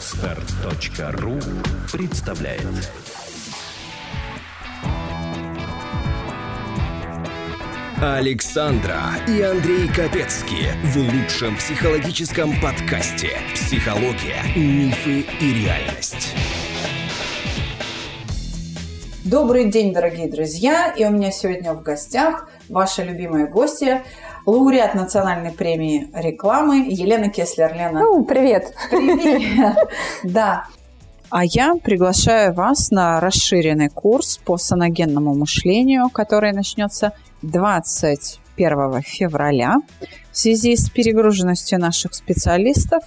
Отстар.ру представляет Александра и Андрей Капецки в лучшем психологическом подкасте «Психология, мифы и реальность». Добрый день, дорогие друзья! И у меня сегодня в гостях ваша любимая гостья, лауреат национальной премии рекламы Елена Кеслер. Лена. Ну, привет. Привет. Да. А я приглашаю вас на расширенный курс по саногенному мышлению, который начнется 21 февраля. В связи с перегруженностью наших специалистов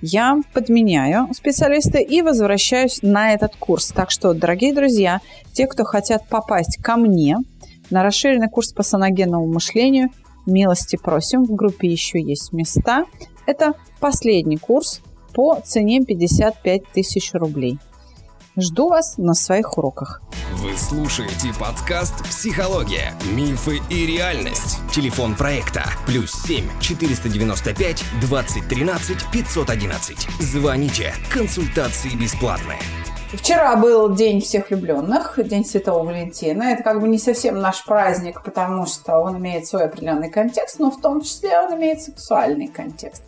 я подменяю специалиста и возвращаюсь на этот курс. Так что, дорогие друзья, те, кто хотят попасть ко мне на расширенный курс по саногенному мышлению, милости просим, в группе еще есть места. Это последний курс по цене 55 тысяч рублей. Жду вас на своих уроках. Вы слушаете подкаст «Психология, мифы и реальность». Телефон проекта «Плюс 7 495 2013 511». Звоните. Консультации бесплатные. Вчера был День всех влюбленных, День Святого Валентина. Это как бы не совсем наш праздник, потому что он имеет свой определенный контекст, но в том числе он имеет сексуальный контекст.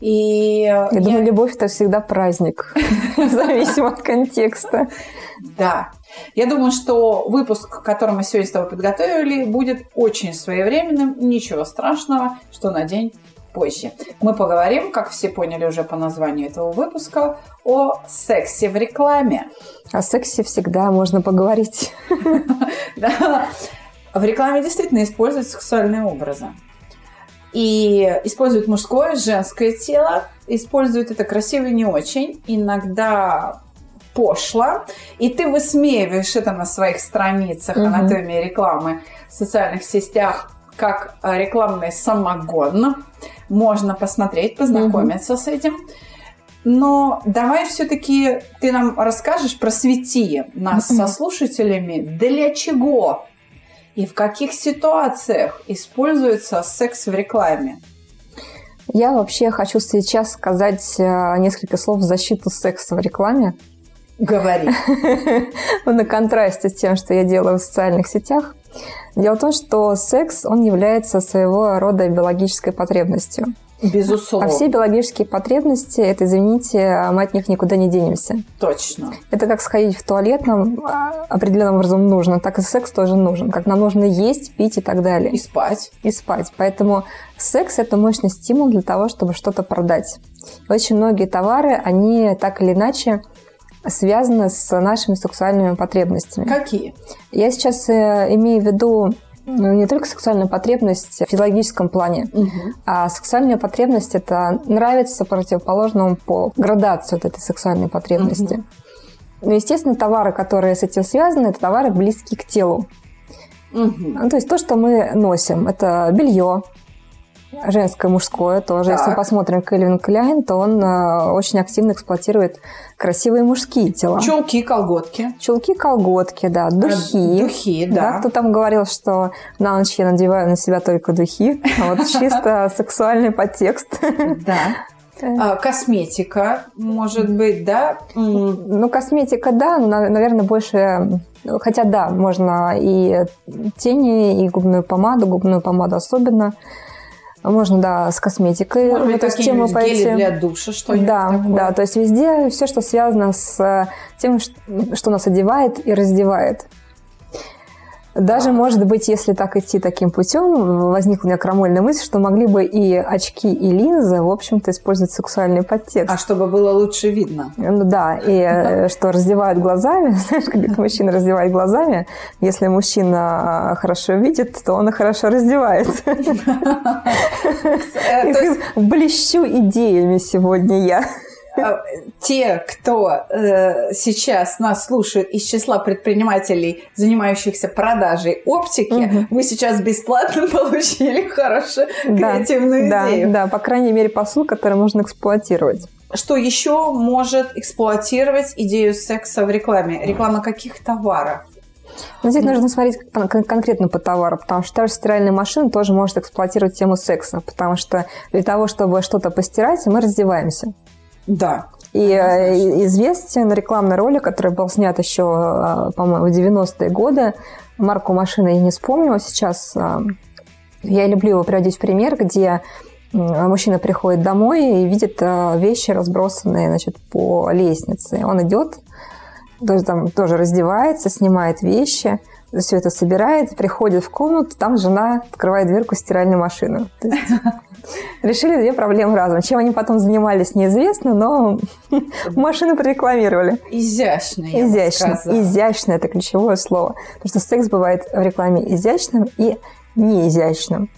И я, я думаю, любовь это всегда праздник, зависимо от контекста. Да. Я думаю, что выпуск, который мы сегодня с тобой подготовили, будет очень своевременным. Ничего страшного, что на день позже. Мы поговорим, как все поняли уже по названию этого выпуска, о сексе в рекламе. О сексе всегда можно поговорить. Да. В рекламе действительно используют сексуальные образы. И используют мужское, женское тело, используют это красиво и не очень, иногда пошло, и ты высмеиваешь это на своих страницах mm-hmm. анатомии рекламы в социальных сетях как рекламный самогон. Можно посмотреть, познакомиться mm-hmm. с этим. Но давай все-таки ты нам расскажешь, просвети нас mm-hmm. со слушателями, для чего и в каких ситуациях используется секс в рекламе. Я вообще хочу сейчас сказать э, несколько слов в защиту секса в рекламе. Говори. На контрасте с тем, что я делаю в социальных сетях. Дело в том, что секс, он является своего рода биологической потребностью. Безусловно. А все биологические потребности, это, извините, мы от них никуда не денемся. Точно. Это как сходить в туалет нам а, определенным образом нужно, так и секс тоже нужен. Как нам нужно есть, пить и так далее. И спать. И спать. Поэтому секс – это мощный стимул для того, чтобы что-то продать. очень многие товары, они так или иначе связаны с нашими сексуальными потребностями. Какие? Я сейчас э, имею в виду ну, не только сексуальная потребность в физиологическом плане, угу. а сексуальная потребность это нравится противоположному по градации вот этой сексуальной потребности. Угу. Ну, естественно, товары, которые с этим связаны, это товары близкие к телу. Угу. То есть то, что мы носим, это белье, женское, мужское тоже. Так. Если посмотрим Кельвин Кляйн, то он э, очень активно эксплуатирует красивые мужские тела. Чулки, колготки. Чулки, колготки, да. Духи. А, духи, да. да. Кто там говорил, что на ночь я надеваю на себя только духи. А вот чисто сексуальный подтекст. Да. А, косметика, может быть, да? Ну, косметика, да, но, наверное, больше... Хотя, да, можно и тени, и губную помаду, губную помаду особенно. Можно, да, с косметикой Может в эту тему пойти. для душа, что Да, такое. да, то есть везде все, что связано с тем, что нас одевает и раздевает. Даже, может быть, если так идти таким путем, возникла у меня крамольная мысль, что могли бы и очки, и линзы, в общем-то, использовать сексуальный подтекст. А чтобы было лучше видно. Ну да, и э, что раздевают глазами, знаешь, как мужчина раздевает глазами, если мужчина хорошо видит, то он и хорошо раздевает. Э, блещу идеями сегодня я. А, те, кто э, сейчас нас слушает из числа предпринимателей, занимающихся продажей оптики, угу. вы сейчас бесплатно получили хорошую да, креативную да, идею. Да, по крайней мере, посыл, который можно эксплуатировать. Что еще может эксплуатировать идею секса в рекламе? Реклама каких товаров? Но здесь нужно смотреть конкретно по товару, потому что та же стиральная машина тоже может эксплуатировать тему секса, потому что для того, чтобы что-то постирать, мы раздеваемся. Да. И э, известен рекламный ролик, который был снят еще, э, по-моему, в 90-е годы. Марку машины я не вспомнила сейчас. Э, я люблю его приводить в пример, где мужчина приходит домой и видит вещи разбросанные значит, по лестнице. Он идет, тоже, там, тоже раздевается, снимает вещи – все это собирает, приходит в комнату, там жена открывает дверку стиральной машины. Решили две проблемы разом. Чем они потом занимались, неизвестно, но машины прорекламировали. Изящно, я Изящно. Изящно – это ключевое слово. Потому что секс бывает в рекламе изящным и неизящным.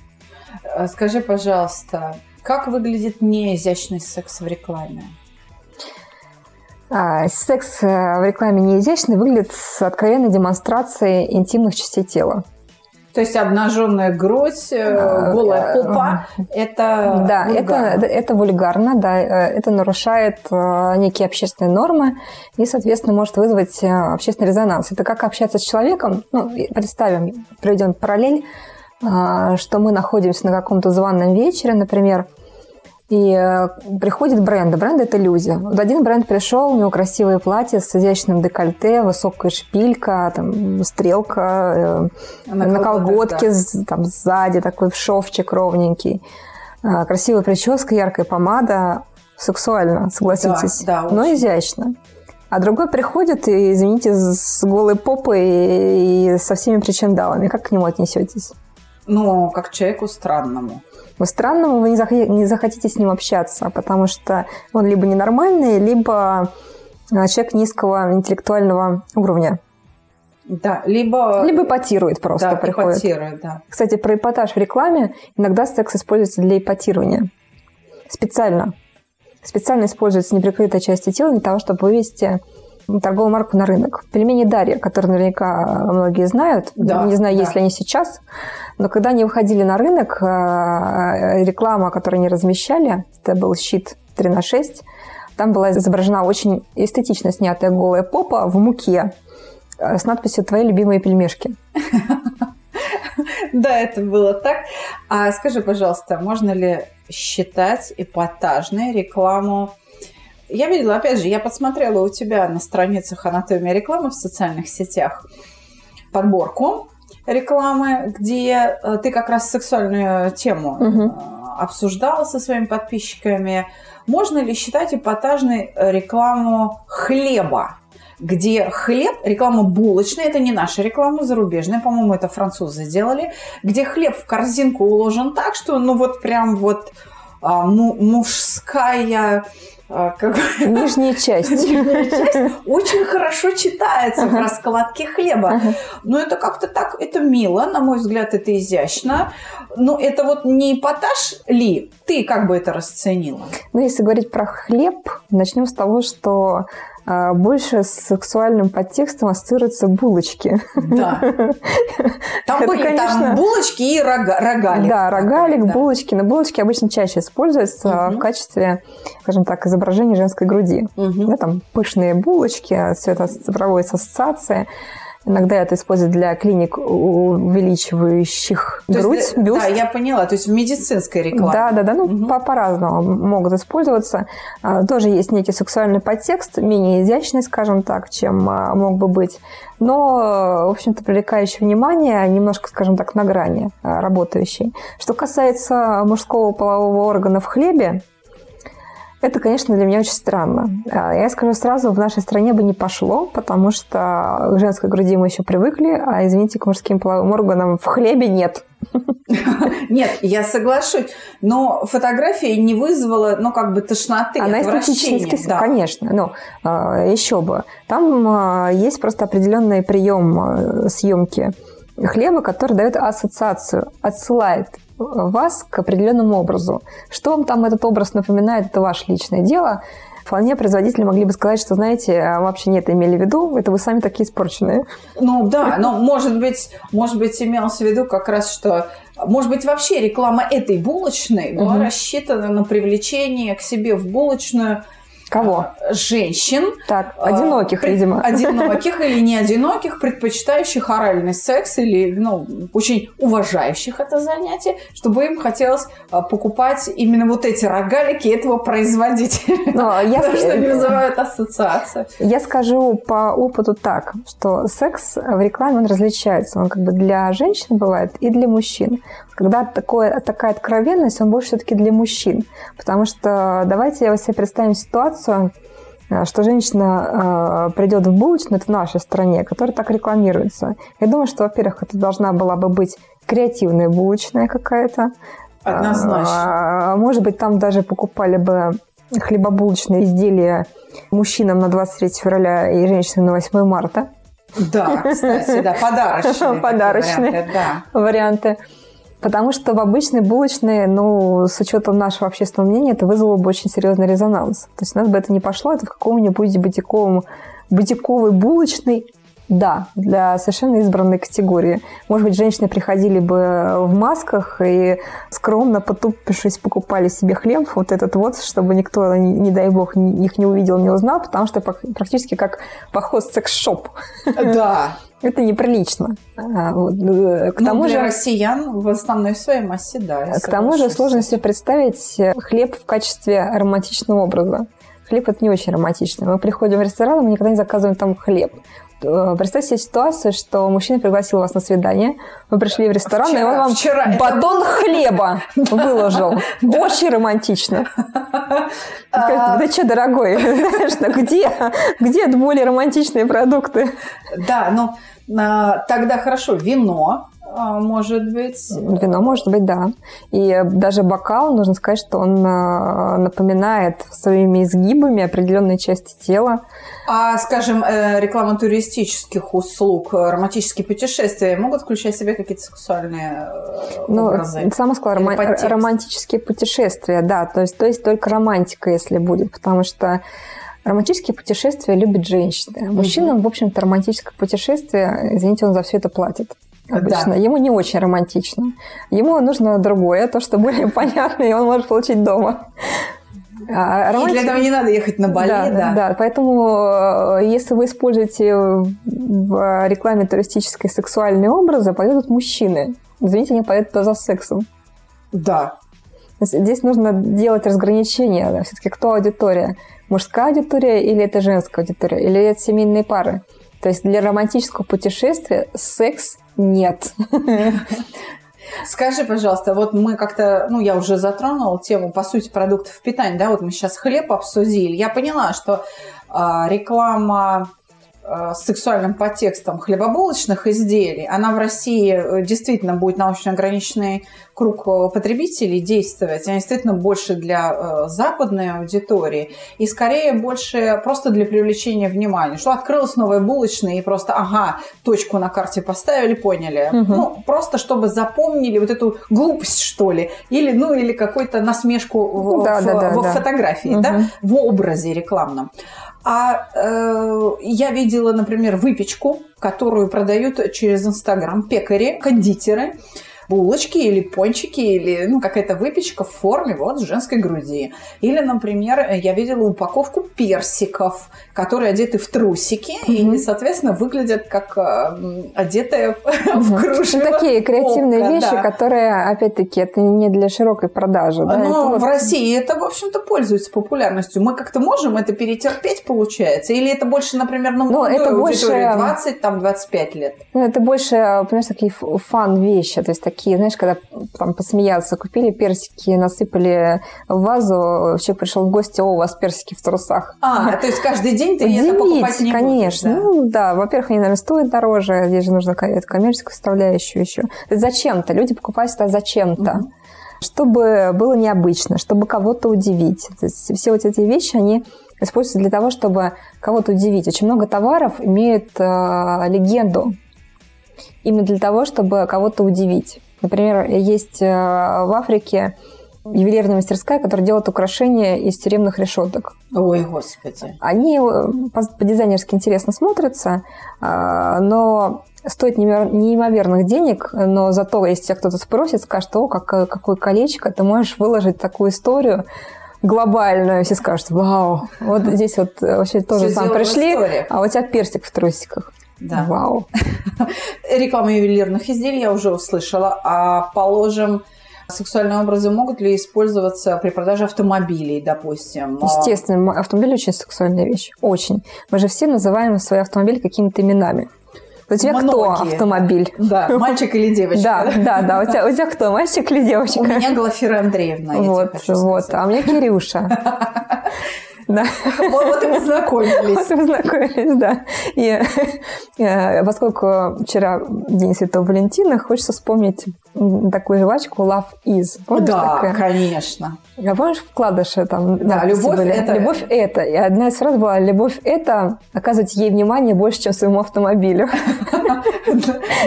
А скажи, пожалуйста, как выглядит неизящный секс в рекламе? А, секс э, в рекламе не изящный выглядит с откровенной демонстрацией интимных частей тела. То есть обнаженная грудь, э, а, голая э, попа – это Да, вульгарно. это, это вульгарно, да, это нарушает некие общественные нормы и, соответственно, может вызвать общественный резонанс. Это как общаться с человеком, ну, представим, проведем параллель, что мы находимся на каком-то званом вечере, например, и э, приходит бренд. Бренд – это иллюзия. Вот один бренд пришел, у него красивое платье с изящным декольте, высокая шпилька, там, стрелка, э, на, на колготке, да. там, сзади такой шовчик ровненький. Э, красивая прическа, яркая помада. Сексуально, согласитесь. Да, да, но изящно. А другой приходит и, извините, с голой попой и со всеми причиндалами. Как к нему отнесетесь? Ну, как к человеку странному. Вы странному вы не захотите с ним общаться, потому что он либо ненормальный, либо а, человек низкого интеллектуального уровня. Да, либо... Либо ипотирует просто, да, приходит. Ипотирует, да. Кстати, про эпатаж в рекламе иногда секс используется для ипотирования. Специально. Специально используется неприкрытая часть тела для того, чтобы вывести торговую марку на рынок. Пельмени Дарья, которые наверняка многие знают, да, не знаю, да. есть ли они сейчас, но когда они выходили на рынок, э, реклама, которую они размещали, это был щит 3 на 6, там была изображена очень эстетично снятая голая попа в муке э, с надписью «Твои любимые пельмешки». Да, это было так. А скажи, пожалуйста, можно ли считать эпатажной рекламу я видела, опять же, я посмотрела у тебя на страницах анатомия рекламы в социальных сетях подборку рекламы, где э, ты как раз сексуальную тему угу. обсуждала со своими подписчиками. Можно ли считать эпатажной рекламу хлеба? где хлеб, реклама булочная, это не наша реклама, зарубежная, по-моему, это французы сделали, где хлеб в корзинку уложен так, что ну вот прям вот а, мужская как... Нижняя часть. Нижняя часть очень хорошо читается в раскладке хлеба. Но это как-то так, это мило, на мой взгляд, это изящно. Но это вот не эпатаж ли? Ты как бы это расценила? Ну, если говорить про хлеб, начнем с того, что а, больше с сексуальным подтекстом ассоциируются булочки. Да. Там Это, были конечно... там булочки и рога, рогалик. Да, рогалик, да. булочки. Но булочки обычно чаще используются угу. в качестве, скажем так, изображения женской груди. Угу. Да, там пышные булочки, все это проводится ассоциация. Иногда это используют для клиник, увеличивающих то грудь, есть, бюст. Да, я поняла. То есть в медицинской рекламе. Да, да, да. Ну, угу. по- по-разному могут использоваться. А, тоже есть некий сексуальный подтекст, менее изящный, скажем так, чем а, мог бы быть. Но, в общем-то, привлекающий внимание, немножко, скажем так, на грани а, работающий. Что касается мужского полового органа в хлебе, это, конечно, для меня очень странно. А, я скажу сразу, в нашей стране бы не пошло, потому что к женской груди мы еще привыкли, а, извините, к мужским половым органам в хлебе нет. Нет, я соглашусь, но фотография не вызвала, ну, как бы тошноты, Она эстетически, да. конечно, но а, еще бы. Там есть просто определенный прием съемки хлеба, который дает ассоциацию, отсылает вас к определенному образу. Что вам там этот образ напоминает, это ваше личное дело. Вполне производители могли бы сказать, что, знаете, а вообще не это имели в виду, это вы сами такие испорченные. Ну да, но может быть, может быть, имелось в виду как раз, что может быть, вообще реклама этой булочной была угу. рассчитана на привлечение к себе в булочную Кого? женщин. Так, одиноких, пред- видимо. Одиноких или не одиноких, предпочитающих оральный секс или, ну, очень уважающих это занятие, чтобы им хотелось а, покупать именно вот эти рогалики этого производителя. Но я, Потому что они вызывают ассоциацию. я скажу по опыту так, что секс в рекламе он различается. Он как бы для женщин бывает и для мужчин. Когда такое, такая откровенность, он больше все-таки для мужчин. Потому что давайте я себе представим ситуацию, э, что женщина э, придет в булочную, это в нашей стране, которая так рекламируется. Я думаю, что, во-первых, это должна была бы быть креативная булочная какая-то. Однозначно. А, Может быть, там даже покупали бы хлебобулочные изделия мужчинам на 23 февраля и женщинам на 8 марта. Да, кстати, да, подарочные. Подарочные. варианты, Да. варианты. Потому что в обычной булочной, ну, с учетом нашего общественного мнения, это вызвало бы очень серьезный резонанс. То есть у нас бы это не пошло, это в каком-нибудь бутиковом, бутиковой булочной, да, для совершенно избранной категории. Может быть, женщины приходили бы в масках и скромно, потупившись, покупали себе хлеб, вот этот вот, чтобы никто, не, дай бог, их не увидел, не узнал, потому что практически как поход секс-шоп. Да. Это неприлично. А, вот, э, К Ну, тому для же... россиян в основной своей массе, да. К тому же сложно себе представить хлеб в качестве романтичного образа. Хлеб это не очень романтично. Мы приходим в ресторан, мы никогда не заказываем там хлеб. Э, Представьте себе ситуацию, что мужчина пригласил вас на свидание, вы пришли в ресторан, и Вчера- он вам вчера это батон хлеба выложил. Очень романтично. А, Ты что, дорогой, ну где, где более романтичные продукты? Да, но а, тогда хорошо, вино может быть. Вино может быть, да. И даже бокал, нужно сказать, что он э, напоминает своими изгибами определенные части тела. А, скажем, э, реклама туристических услуг, романтические путешествия могут включать в себя какие-то сексуальные э, Ну, образы? сама сказала, рома- подтекст? романтические путешествия, да. То есть, то есть только романтика, если будет. Потому что романтические путешествия любят женщины. Мужчинам, в общем-то, романтическое путешествие, извините, он за все это платит. Обычно. Да. Ему не очень романтично. Ему нужно другое, то, что более понятно, и он может получить дома. А И романтика- для этого не надо ехать на Бали, да, да. да. Поэтому, э, если вы используете в рекламе туристические сексуальные образы, поедут мужчины. Извините, они поедут за сексом. Да. Здесь нужно делать разграничение. Все-таки кто аудитория? Мужская аудитория или это женская аудитория? Или это семейные пары? То есть для романтического путешествия секс нет. Скажи, пожалуйста, вот мы как-то, ну, я уже затронула тему, по сути, продуктов питания, да, вот мы сейчас хлеб обсудили. Я поняла, что а, реклама с сексуальным подтекстом хлебобулочных изделий, она в России э, действительно будет научно ограниченный круг э, потребителей действовать, она действительно больше для э, западной аудитории и скорее больше просто для привлечения внимания, что открылась новая булочная и просто, ага, точку на карте поставили, поняли. Мгм. Ну, просто чтобы запомнили вот эту глупость, что ли, или, ну, или какую-то насмешку в, Да, в- да, да, в да. фотографии, да, Мгм. в образе рекламном. А э, я видела, например, выпечку, которую продают через Инстаграм пекари, кондитеры, булочки или пончики, или ну, какая-то выпечка в форме вот женской груди. Или, например, я видела упаковку персиков, которые одеты в трусики Мгм. и, соответственно, выглядят как э, одетые в, в Ну, кружево. такие креативные око, вещи, да. которые, опять-таки, это не для широкой продажи. да, Но это вот- в России это, в общем-то, пользуется популярностью. Мы как-то можем это перетерпеть, получается? Или это больше, например, на Ну, это больше- аудиторию, 20, там, 25 лет? Ну, это больше, понимаешь, такие фан-вещи. То есть такие, знаешь, когда там посмеяться, купили персики, насыпали в вазу, человек пришел в гости, о, у вас персики в трусах. А, то есть каждый день ты это покупать не конечно. будешь, да? Ну, да, во-первых, они, наверное, стоят дороже, здесь же нужно эту коммерческую составляющую еще. Зачем-то, люди покупают это зачем-то. Мгм. Чтобы было необычно, чтобы кого-то удивить. То есть все вот эти вещи, они используются для того, чтобы кого-то удивить. Очень много товаров имеют э, легенду именно для того, чтобы кого-то удивить. Например, есть э, в Африке ювелирная мастерская, которая делает украшения из тюремных решеток. Ой, господи. Они э, по- по-дизайнерски интересно смотрятся, а, но стоят неимер- неимоверных денег, но зато, если тебя кто-то спросит, скажет, о, как- какое колечко, ты можешь выложить такую историю, глобальную, все скажут, вау, вот здесь вот вообще тоже сам пришли, а у тебя персик в трусиках. Да. Вау. Реклама ювелирных изделий я уже услышала. А положим, сексуальные образы могут ли использоваться при продаже автомобилей, допустим? А, Естественно, автомобиль очень сексуальная вещь. Очень. Мы же все называем свой автомобиль какими-то именами. У тебя кто Многие. автомобиль? Да, мальчик или девочка. Да, да, да. У тебя, у тебя кто, мальчик или девочка? У меня Глафира Андреевна, Вот, вот. А у меня Кирюша. Да. Вот, вот и Вот познакомились. мы познакомились, да. И э, поскольку вчера День Святого Валентина, хочется вспомнить такую жвачку Love Is. Помнишь Да, такая? конечно. А помнишь вкладыши там? Да, любовь были? это- Любовь это. И одна из фраз была «Любовь это оказывать ей внимание больше, чем своему автомобилю».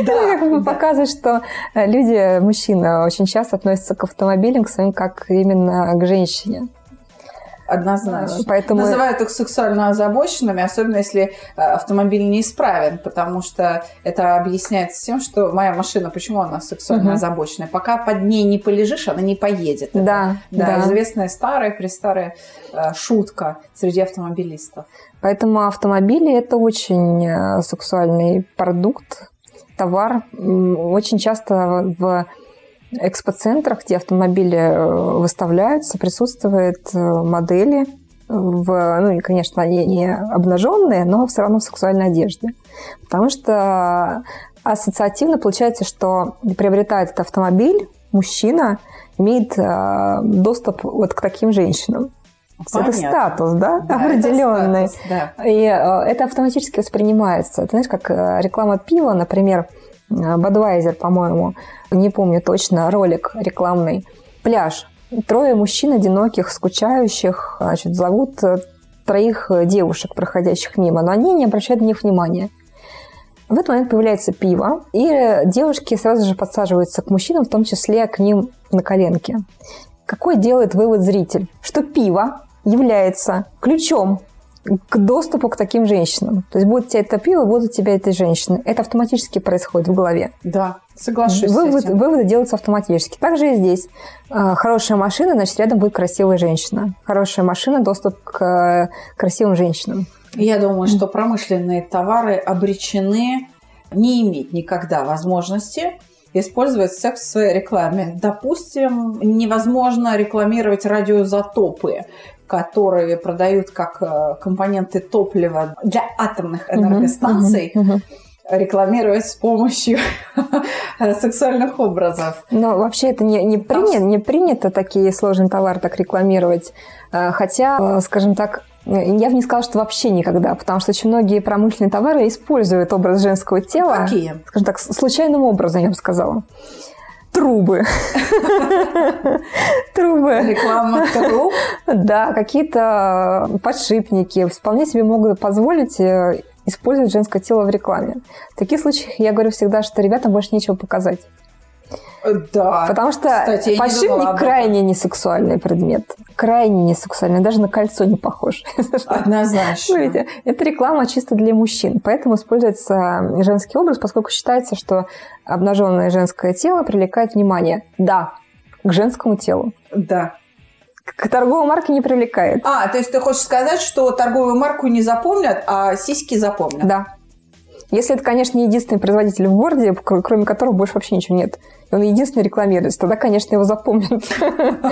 Да, да. показывает, что э, люди, мужчины, очень часто относятся к автомобилям к своим как именно к женщине. Однозначно. Поэтому Называют их сексуально озабоченными, особенно если э, автомобиль неисправен, потому что это объясняется тем, что моя машина, почему она сексуально Мгм. озабоченная? Пока под ней не полежишь, она не поедет. Это, Да, да, да. известная старая, престарая э, шутка среди автомобилистов. Поэтому автомобили это очень э, сексуальный продукт, товар. Очень часто в экспоцентрах, где автомобили э, выставляются, присутствуют э, модели в, ну конечно, они не обнаженные, но все равно в сексуальной одежде. Потому что ассоциативно получается, что приобретает этот автомобиль мужчина, имеет э, доступ вот к таким женщинам. Есть Это Понятно. статус, да, Да, это определенный. статус, да. И э, это автоматически воспринимается. Ты знаешь, как э, реклама пива, например, Бадвайзер, по-моему, не помню точно, ролик рекламный. Пляж. Трое мужчин одиноких, скучающих, значит, зовут э, троих э, девушек, проходящих мимо, но они не обращают на них внимания. В этот момент появляется пиво, и девушки сразу же подсаживаются к мужчинам, в том числе к ним на коленке. Какой делает вывод зритель? Что пиво является ключом к доступу к таким женщинам. То есть будет у тебя это пиво, будут у тебя этой женщины. Это автоматически происходит в голове. Да, соглашусь Вывод- с этим. выводы делаются автоматически. Также и здесь. А, Хорошая машина, значит, рядом будет красивая женщина. Хорошая машина, доступ к э, красивым женщинам. Я думаю, что промышленные товары обречены не иметь никогда возможности использовать секс в своей рекламе. Допустим, невозможно рекламировать радиозатопы, которые продают как э, компоненты топлива для атомных энергостанций, Мгм, мгм. Рекламировать с помощью сексуальных образов. Но вообще это не, не, принято, не принято такие сложные товары так рекламировать. Э, Хотя, э, скажем так, э, я бы не сказала, что вообще никогда, потому что очень многие промышленные товары используют образ женского тела. Какие? Скажем так, случайным образом, я бы сказала. Трубы. Трубы. Реклама труб. Да, какие-то подшипники вполне себе могут позволить э, использовать женское тело в рекламе. В таких случаях я говорю всегда, что ребятам больше нечего показать. Да. Потому что Кстати, не подшипник этом. крайне несексуальный предмет. Крайне несексуальный. Даже на кольцо не похож. Однозначно. Смотрите, это реклама чисто для мужчин. Поэтому используется женский образ, поскольку считается, что обнаженное женское тело привлекает внимание. Да, к женскому телу. Да. К торговой марке не привлекает. А, то есть ты хочешь сказать, что торговую марку не запомнят, а сиськи запомнят? Да. Если это, конечно, не единственный производитель в городе, кр- кроме которого больше вообще ничего нет. И он единственный рекламируется, тогда, конечно, его запомнят.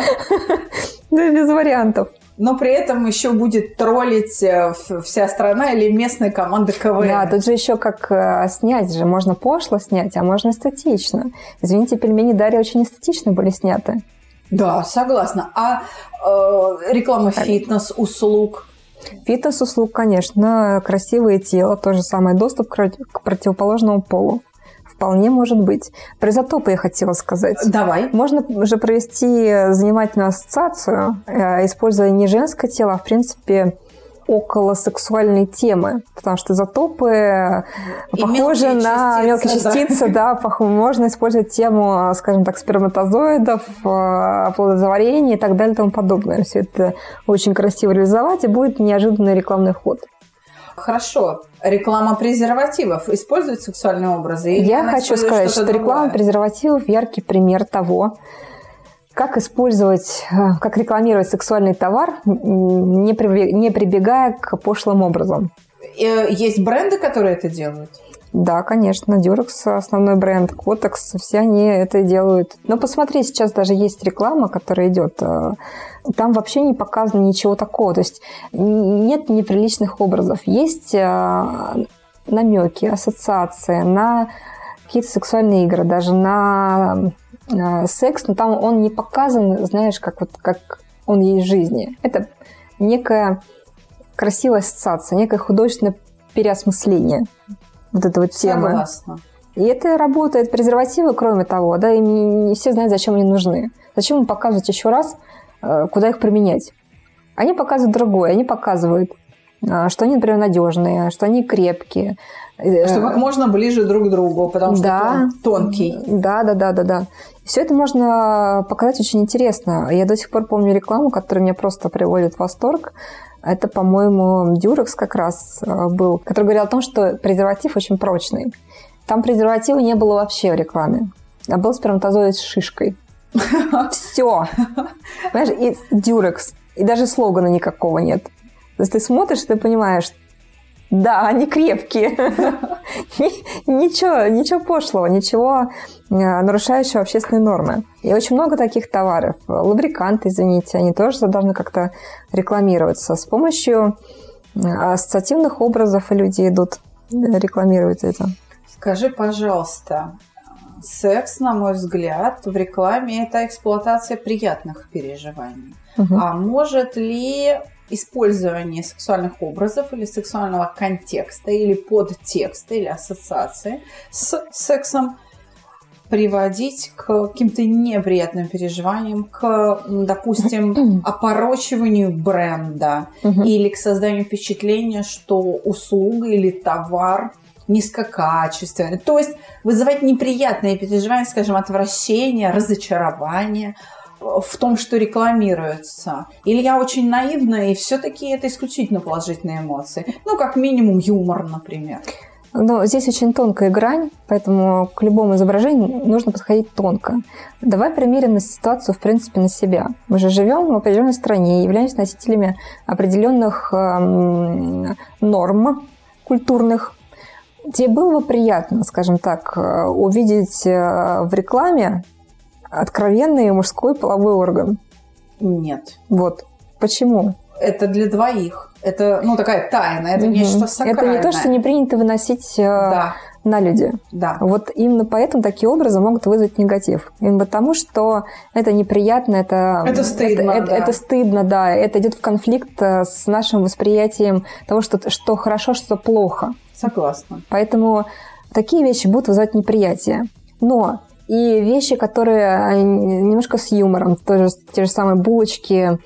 Да, без вариантов. Но при этом еще будет троллить э, вся страна или местная команда КВН. Да, тут же еще как э, снять же. Можно пошло снять, а можно эстетично. Извините, пельмени Дарья очень эстетично были сняты. Да, согласна. А э, реклама фитнес-услуг? Фитнес-услуг, конечно, красивое тело, то же самое, доступ к, противоположному полу. Вполне может быть. Про изотопы я хотела сказать. Давай. Можно же провести занимательную ассоциацию, э, используя не женское тело, а в принципе около сексуальной темы, потому что изотопы И похожи мелкие на частицы, мелкие да. частицы, да, можно использовать тему, скажем так, сперматозоидов, э, оплодотворения и так далее и тому подобное. Все это очень красиво реализовать, и будет неожиданный рекламный ход. Хорошо. Реклама презервативов использует сексуальные образы? Или Я хочу сказать, что-то что реклама презервативов яркий пример того, как использовать, э, как рекламировать сексуальный товар, не прибегая к пошлым образом. Э, есть бренды, которые это делают? Да, конечно, Durex основной бренд, Kotex, все они это делают. Но посмотри, сейчас даже есть реклама, которая идет. Э, там вообще не показано ничего такого. То есть нет неприличных образов. Есть намеки, ассоциации на какие-то сексуальные игры, даже на секс, но там он не показан, знаешь, как вот как он есть в жизни. Это некая красивая ассоциация, некое художественное переосмысление вот этой вот темы. Согласна. И это работает. Презервативы, кроме того, да, и не, все знают, зачем они нужны. Зачем им показывать еще раз, э, куда их применять. Они показывают другое. Они показывают, что они, например, надежные, что они крепкие, что как можно ближе друг к другу, потому что да, он тонкий. Да, да, да, да, да. Все это можно показать очень интересно. Я до сих пор помню рекламу, которая меня просто приводит в восторг. Это, по-моему, Дюрекс как раз э, был, который говорил о том, что презерватив очень прочный. Там презерватива не было вообще в рекламе. А был сперматозоид с шишкой. Все. Понимаешь, и Дюрекс. И даже слогана никакого нет. То есть ты смотришь, ты понимаешь, да, они крепкие. Ничего, ничего пошлого, ничего э, нарушающего общественные нормы. И очень много таких товаров. Лубриканты, извините, они тоже должны как-то рекламироваться. С помощью э, ассоциативных образов люди идут рекламировать это. Скажи, пожалуйста, секс, на мой взгляд, в рекламе это эксплуатация приятных переживаний. Угу. А может ли использование сексуальных образов или сексуального контекста или подтекста или ассоциации с сексом приводить к каким-то неприятным переживаниям, к, допустим, опорочиванию бренда или к созданию впечатления, что услуга или товар низкокачественный. То есть вызывать неприятные переживания, скажем, отвращение, разочарование – в том, что рекламируется? Или я очень наивна, и все-таки это исключительно положительные эмоции? Ну, как минимум юмор, например. Но здесь очень тонкая грань, поэтому к любому изображению нужно подходить тонко. Давай примерим на ситуацию, в принципе, на себя. Мы же живем в определенной стране, являемся носителями определенных эм, норм культурных. Тебе было бы приятно, скажем так, э, увидеть э, в рекламе откровенный мужской половой орган? Нет. Вот. Почему? Это для двоих. Это, ну, такая тайна, это угу. нечто сакральное. Это не то, что не принято выносить э, да. на люди. Да. Вот именно поэтому такие образы могут вызвать негатив. Именно потому, что это неприятно, это... Это стыдно, это, да. это, это стыдно, да. Это идет в конфликт э, с нашим восприятием того, что, что хорошо, что плохо. Согласна. Поэтому такие вещи будут вызывать неприятие. Но и вещи, которые немножко с юмором, тоже те же самые булочки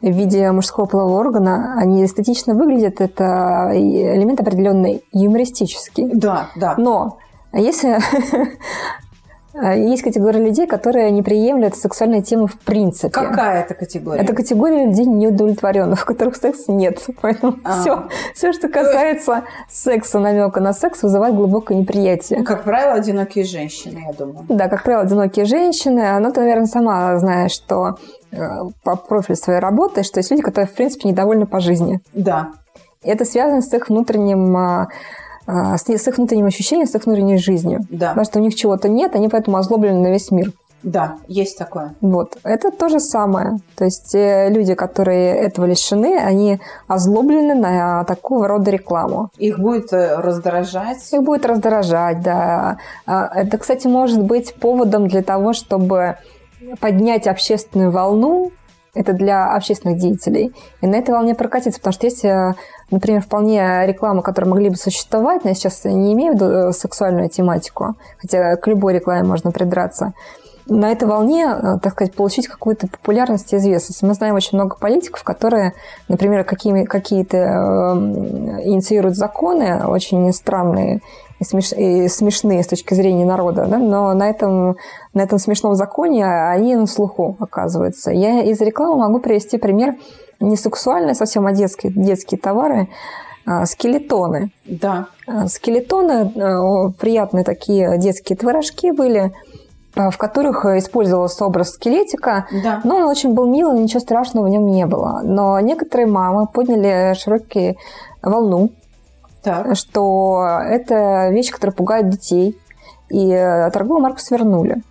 в виде мужского полового органа, они эстетично выглядят, это элемент определенный юмористический. Да, да. Но если А, есть категория людей, которые не приемлют сексуальные темы в принципе. Какая это категория? Это категория людей неудовлетворенных, у которых секса нет. Поэтому а. все, все, что касается есть... секса, намека на секс, вызывает глубокое неприятие. Ну, как правило, одинокие женщины, я думаю. Да, как правило, одинокие женщины. Но ну, ты, наверное, сама знаешь, что э, по профилю своей работы, что есть люди, которые, в принципе, недовольны по жизни. Да. Это связано с их внутренним а, а, с, их внутренним ощущением, с их внутренней жизнью. Да. Потому что у них чего-то нет, они поэтому озлоблены на весь мир. Да, есть такое. Вот. Это то же самое. То есть э, люди, которые этого лишены, они озлоблены на такого рода рекламу. Их будет э, раздражать? Их будет раздражать, да. А, это, кстати, может быть поводом для того, чтобы поднять общественную волну это для общественных деятелей. И на этой волне прокатиться, потому что есть, э, например, вполне реклама, которые могли бы существовать, но я сейчас не имею в виду э, сексуальную тематику, хотя к любой рекламе можно придраться. На этой волне, э, так сказать, получить какую-то популярность и известность. Мы знаем очень много политиков, которые, например, какие-то инициируют законы очень странные, и, смеш... и смешные с точки зрения народа, да? но на этом, на этом смешном законе они на слуху оказываются. Я из рекламы могу привести пример не сексуальный совсем, а детские, детские товары, а, скелетоны. Да. А, скелетоны, а, приятные такие детские творожки были, в которых использовался образ скелетика. Да. Но он очень был милый, ничего страшного в нем не было. Но некоторые мамы подняли широкие волну, Так. что это вещь, которая пугает детей. И э, торговую марку свернули.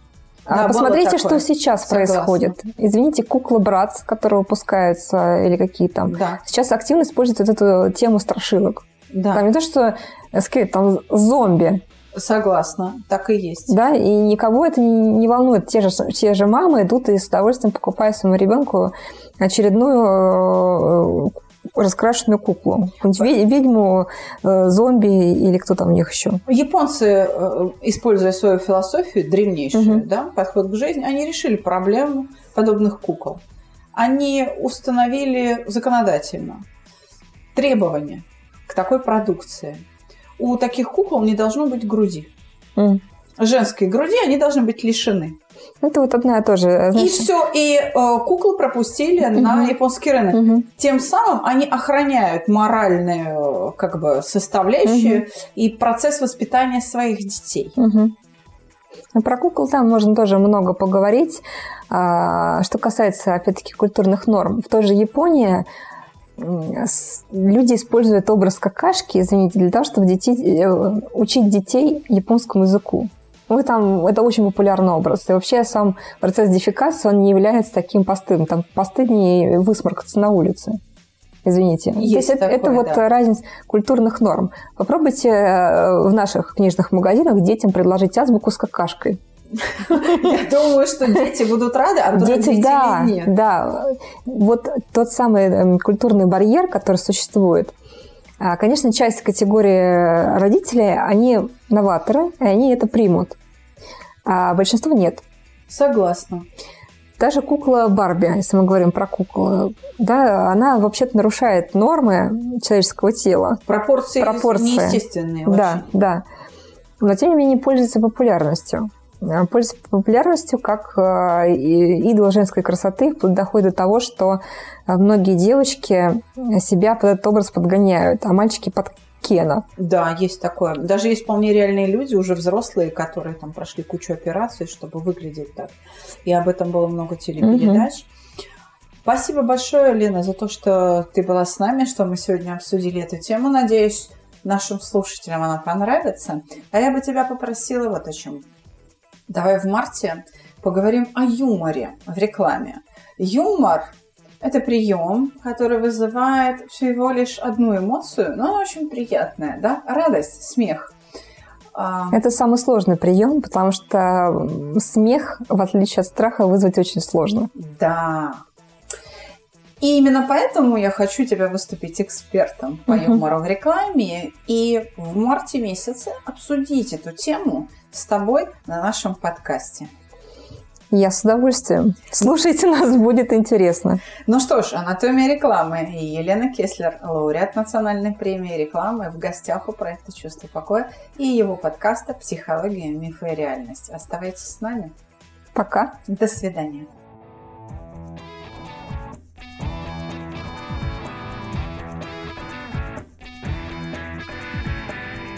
А Да, посмотрите, что сейчас Согласна. происходит. Извините, кукла Братц, которые выпускаются, или какие там. Да. Сейчас активно используют вот эту тему страшилок. Да. Там не то, что э, скелет, там зомби, Согласна. Так и есть. да, и никого это не, не волнует. Те же, те же мамы идут и с удовольствием покупают своему ребенку очередную э, раскрашенную куклу. Ведьму, э, зомби или кто там у них еще. Японцы, э, используя свою философию древнейшую, Мгм. да, подход к жизни, они решили проблему подобных кукол. Они установили законодательно требования к такой продукции. У таких кукол не должно быть груди. М. Женской груди они должны быть лишены. Это вот одна и та же. И все, и э, кукол пропустили на Мгм. японский рынок. Мгм. Тем самым они охраняют моральную как бы составляющую и процесс воспитания своих детей. Ну, Про кукол там можно тоже много поговорить. А, Что касается, опять-таки, культурных норм. В той же Японии люди используют образ какашки, извините, для того, чтобы детей, э, учить детей японскому языку. Вы там, это очень популярный образ. И вообще сам процесс дефекации, он не является таким постыдным. Там постыднее высморкаться на улице. Извините. То Есть это, это такое, вот да. разница культурных норм. Попробуйте э, в наших книжных магазинах детям предложить азбуку с какашкой. Я думаю, что дети будут рады, а Дети, да, нет. да. Вот тот самый эм, культурный барьер, который существует. А, Конечно, часть категории родителей, они новаторы, и они это примут. А большинство нет. Согласна. Даже кукла Барби, если мы говорим про куклу, да, она вообще-то нарушает нормы человеческого тела. Пропорции, Пропорции. неестественные. Да, да. Но тем не менее пользуется популярностью. А, Пользуется популярностью как э, идол женской красоты, вплоть доходит до того, что э, многие девочки себя под этот образ подгоняют, а мальчики под Кена. Да, есть такое. Даже есть вполне реальные люди, уже взрослые, которые там прошли кучу операций, чтобы выглядеть так. И об этом было много телепередач. Спасибо большое, Лена, за то, что ты была с нами, что мы сегодня обсудили эту тему. Надеюсь, нашим слушателям она понравится. А я бы тебя попросила вот о чем. Давай в марте поговорим о юморе в рекламе. Юмор – это прием, который вызывает всего лишь одну эмоцию, но она очень приятная, да? Радость, смех. А, Это самый сложный прием, потому что смех, в отличие от страха, вызвать очень сложно. Да. И именно поэтому я хочу тебя выступить экспертом по юмору в рекламе и в марте месяце обсудить эту тему с тобой на нашем подкасте. Я с удовольствием. Слушайте нас, будет интересно. Ну что ж, анатомия рекламы и Елена Кеслер, лауреат национальной премии рекламы, в гостях у проекта «Чувство покоя» и его подкаста «Психология, мифы и реальность». Оставайтесь с нами. Пока. До свидания.